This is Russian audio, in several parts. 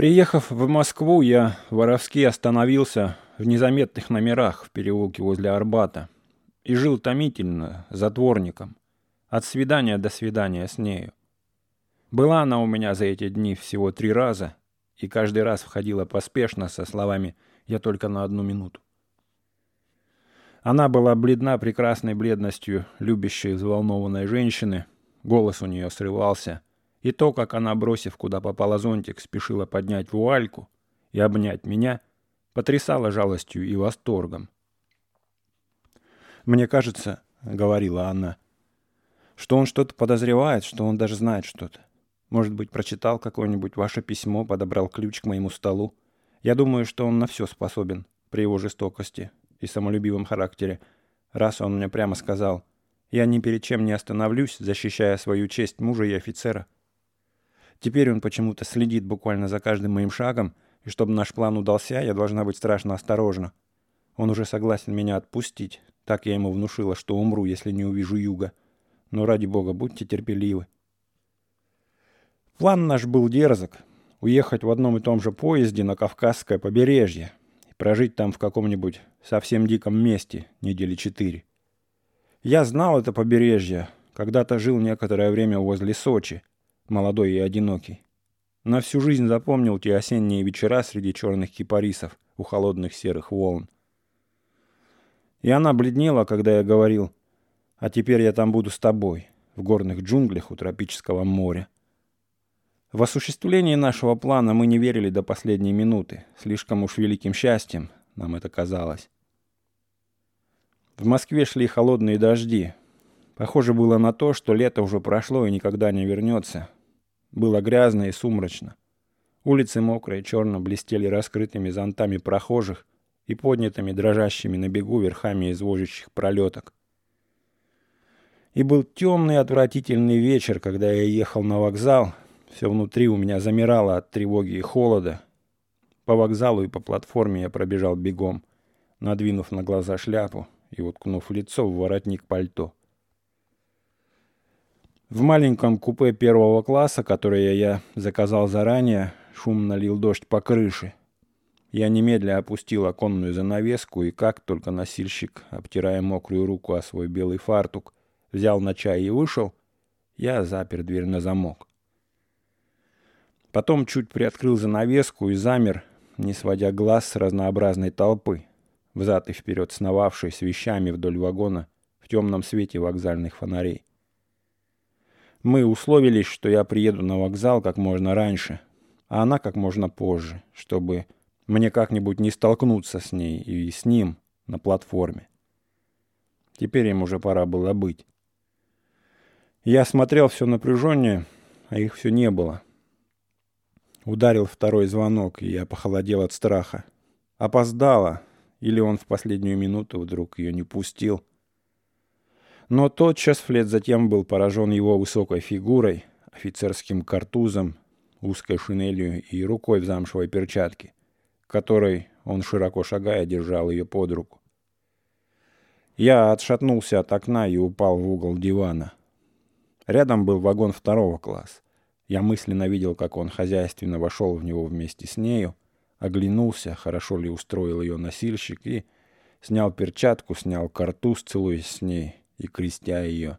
Приехав в Москву, я воровски остановился в незаметных номерах в переулке возле Арбата и жил томительно, затворником, от свидания до свидания с нею. Была она у меня за эти дни всего три раза, и каждый раз входила поспешно со словами «я только на одну минуту». Она была бледна прекрасной бледностью любящей взволнованной женщины, голос у нее срывался, и то, как она, бросив куда попала зонтик, спешила поднять вуальку и обнять меня, потрясало жалостью и восторгом. «Мне кажется, — говорила она, — что он что-то подозревает, что он даже знает что-то. Может быть, прочитал какое-нибудь ваше письмо, подобрал ключ к моему столу. Я думаю, что он на все способен при его жестокости и самолюбивом характере, раз он мне прямо сказал, «Я ни перед чем не остановлюсь, защищая свою честь мужа и офицера». Теперь он почему-то следит буквально за каждым моим шагом, и чтобы наш план удался, я должна быть страшно осторожна. Он уже согласен меня отпустить. Так я ему внушила, что умру, если не увижу юга. Но ради бога, будьте терпеливы. План наш был дерзок. Уехать в одном и том же поезде на Кавказское побережье, прожить там в каком-нибудь совсем диком месте недели четыре. Я знал это побережье, когда-то жил некоторое время возле Сочи, молодой и одинокий. На всю жизнь запомнил те осенние вечера среди черных кипарисов у холодных серых волн. И она бледнела, когда я говорил, «А теперь я там буду с тобой, в горных джунглях у тропического моря». В осуществлении нашего плана мы не верили до последней минуты. Слишком уж великим счастьем нам это казалось. В Москве шли холодные дожди. Похоже было на то, что лето уже прошло и никогда не вернется. Было грязно и сумрачно. Улицы мокрые, черно блестели раскрытыми зонтами прохожих и поднятыми дрожащими на бегу верхами извозящих пролеток. И был темный отвратительный вечер, когда я ехал на вокзал — все внутри у меня замирало от тревоги и холода. По вокзалу и по платформе я пробежал бегом, надвинув на глаза шляпу и уткнув лицо в воротник пальто. В маленьком купе первого класса, которое я заказал заранее, шумно лил дождь по крыше. Я немедля опустил оконную занавеску, и как только носильщик, обтирая мокрую руку о свой белый фартук, взял на чай и вышел, я запер дверь на замок. Потом чуть приоткрыл занавеску и замер, не сводя глаз с разнообразной толпы, взад и вперед сновавшей с вещами вдоль вагона в темном свете вокзальных фонарей. Мы условились, что я приеду на вокзал как можно раньше, а она как можно позже, чтобы мне как-нибудь не столкнуться с ней и с ним на платформе. Теперь им уже пора было быть. Я смотрел все напряженнее, а их все не было — Ударил второй звонок, и я похолодел от страха. Опоздала, или он в последнюю минуту вдруг ее не пустил. Но тотчас вслед затем был поражен его высокой фигурой, офицерским картузом, узкой шинелью и рукой в замшевой перчатке, которой он, широко шагая, держал ее под руку. Я отшатнулся от окна и упал в угол дивана. Рядом был вагон второго класса. Я мысленно видел, как он хозяйственно вошел в него вместе с нею, оглянулся, хорошо ли устроил ее носильщик, и снял перчатку, снял картуз, целуясь с ней и крестя ее.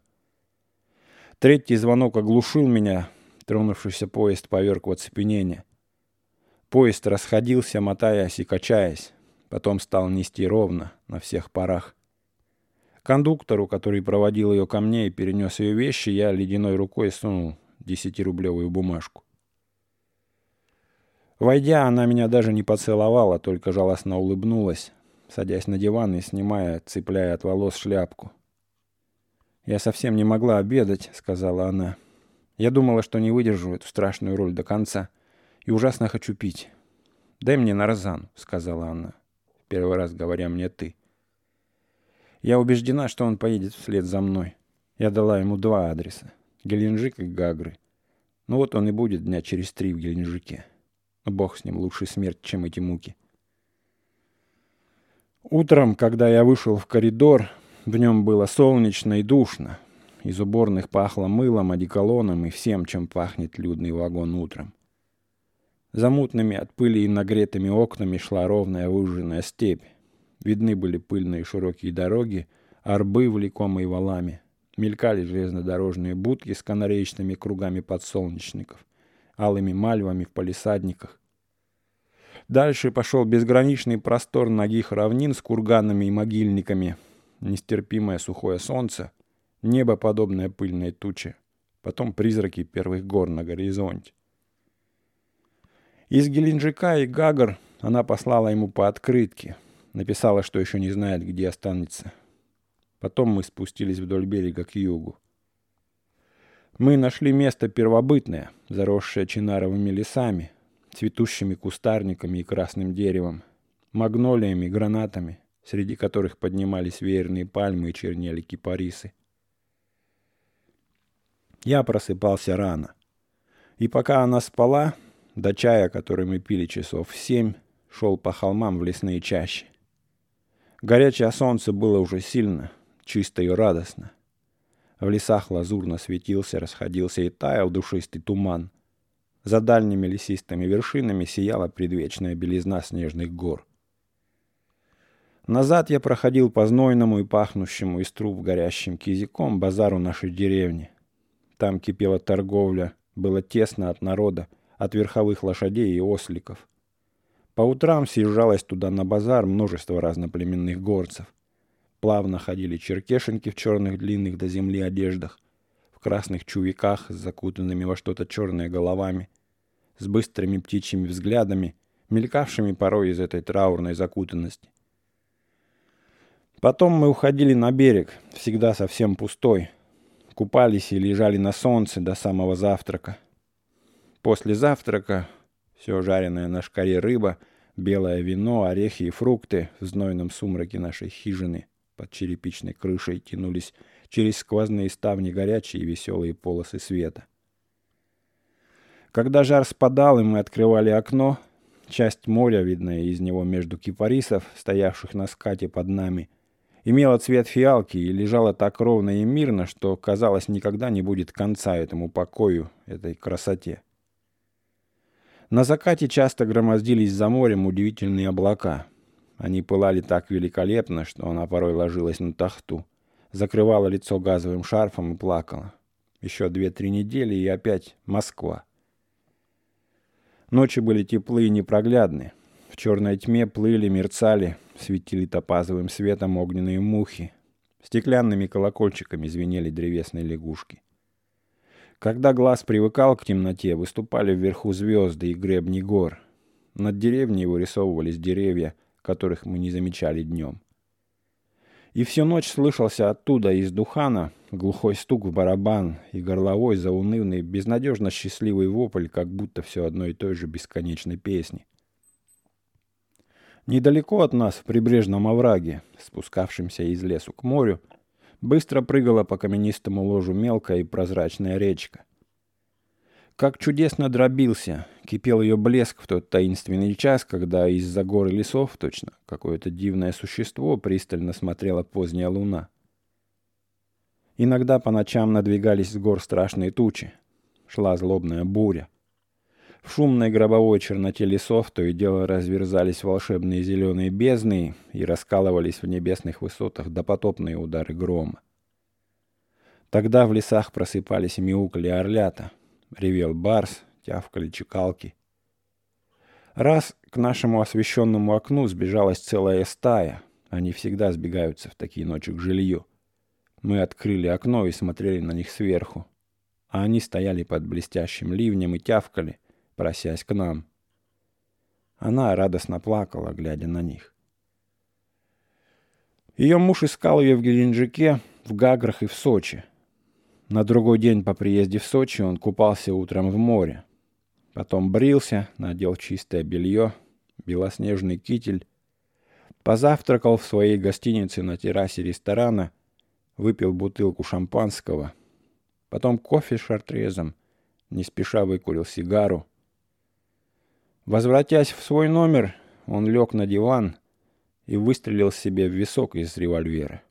Третий звонок оглушил меня, тронувшийся поезд поверг в оцепенение. Поезд расходился, мотаясь и качаясь, потом стал нести ровно, на всех парах. Кондуктору, который проводил ее ко мне и перенес ее вещи, я ледяной рукой сунул десятирублевую бумажку. Войдя, она меня даже не поцеловала, только жалостно улыбнулась, садясь на диван и снимая, цепляя от волос шляпку. «Я совсем не могла обедать», — сказала она. «Я думала, что не выдержу эту страшную роль до конца, и ужасно хочу пить. Дай мне нарзан», — сказала она, первый раз говоря мне «ты». Я убеждена, что он поедет вслед за мной. Я дала ему два адреса. Геленджик и Гагры. Ну вот он и будет дня через три в Геленджике. Бог с ним, лучше смерть, чем эти муки. Утром, когда я вышел в коридор, в нем было солнечно и душно. Из уборных пахло мылом, одеколоном и всем, чем пахнет людный вагон утром. За мутными от пыли и нагретыми окнами шла ровная выжженная степь. Видны были пыльные широкие дороги, арбы, влекомые валами. Мелькали железнодорожные будки с канареечными кругами подсолнечников, алыми мальвами в палисадниках. Дальше пошел безграничный простор ногих равнин с курганами и могильниками, нестерпимое сухое солнце, небо, подобное пыльной туче, потом призраки первых гор на горизонте. Из Геленджика и Гагар она послала ему по открытке, написала, что еще не знает, где останется. Потом мы спустились вдоль берега к югу. Мы нашли место первобытное, заросшее чинаровыми лесами, цветущими кустарниками и красным деревом, магнолиями, гранатами, среди которых поднимались веерные пальмы и чернели кипарисы. Я просыпался рано. И пока она спала, до чая, который мы пили часов в семь, шел по холмам в лесные чащи. Горячее солнце было уже сильно, чисто и радостно. В лесах лазурно светился, расходился и таял душистый туман. За дальними лесистыми вершинами сияла предвечная белизна снежных гор. Назад я проходил по знойному и пахнущему из труб горящим кизиком базару нашей деревни. Там кипела торговля, было тесно от народа, от верховых лошадей и осликов. По утрам съезжалось туда на базар множество разноплеменных горцев. Плавно ходили черкешенки в черных длинных до земли одеждах, в красных чувиках с закутанными во что-то черное головами, с быстрыми птичьими взглядами, мелькавшими порой из этой траурной закутанности. Потом мы уходили на берег, всегда совсем пустой. Купались и лежали на солнце до самого завтрака. После завтрака все жареное на шкаре рыба, белое вино, орехи и фрукты в знойном сумраке нашей хижины под черепичной крышей тянулись через сквозные ставни горячие и веселые полосы света. Когда жар спадал, и мы открывали окно, часть моря, видная из него между кипарисов, стоявших на скате под нами — имела цвет фиалки и лежала так ровно и мирно, что, казалось, никогда не будет конца этому покою, этой красоте. На закате часто громоздились за морем удивительные облака. Они пылали так великолепно, что она порой ложилась на тахту, закрывала лицо газовым шарфом и плакала. Еще две-три недели и опять Москва. Ночи были теплые и непроглядные. Черной тьме плыли, мерцали, светили топазовым светом огненные мухи. Стеклянными колокольчиками звенели древесные лягушки. Когда глаз привыкал к темноте, выступали вверху звезды и гребни гор. Над деревней вырисовывались деревья, которых мы не замечали днем. И всю ночь слышался оттуда, из Духана, глухой стук в барабан и горловой, заунывный, безнадежно счастливый вопль, как будто все одной и той же бесконечной песни. Недалеко от нас, в прибрежном овраге, спускавшемся из лесу к морю, быстро прыгала по каменистому ложу мелкая и прозрачная речка. Как чудесно дробился, кипел ее блеск в тот таинственный час, когда из-за горы лесов, точно, какое-то дивное существо пристально смотрела поздняя луна. Иногда по ночам надвигались с гор страшные тучи. Шла злобная буря. В шумной гробовой черноте лесов то и дело разверзались волшебные зеленые бездны и раскалывались в небесных высотах допотопные удары грома. Тогда в лесах просыпались и мяукали орлята, ревел барс, тявкали чекалки. Раз к нашему освещенному окну сбежалась целая стая, они всегда сбегаются в такие ночи к жилью. Мы открыли окно и смотрели на них сверху, а они стояли под блестящим ливнем и тявкали — просясь к нам. Она радостно плакала, глядя на них. Ее муж искал ее в Геленджике, в Гаграх и в Сочи. На другой день по приезде в Сочи он купался утром в море. Потом брился, надел чистое белье, белоснежный китель, позавтракал в своей гостинице на террасе ресторана, выпил бутылку шампанского, потом кофе с шартрезом, не спеша выкурил сигару, Возвратясь в свой номер, он лег на диван и выстрелил себе в висок из револьвера.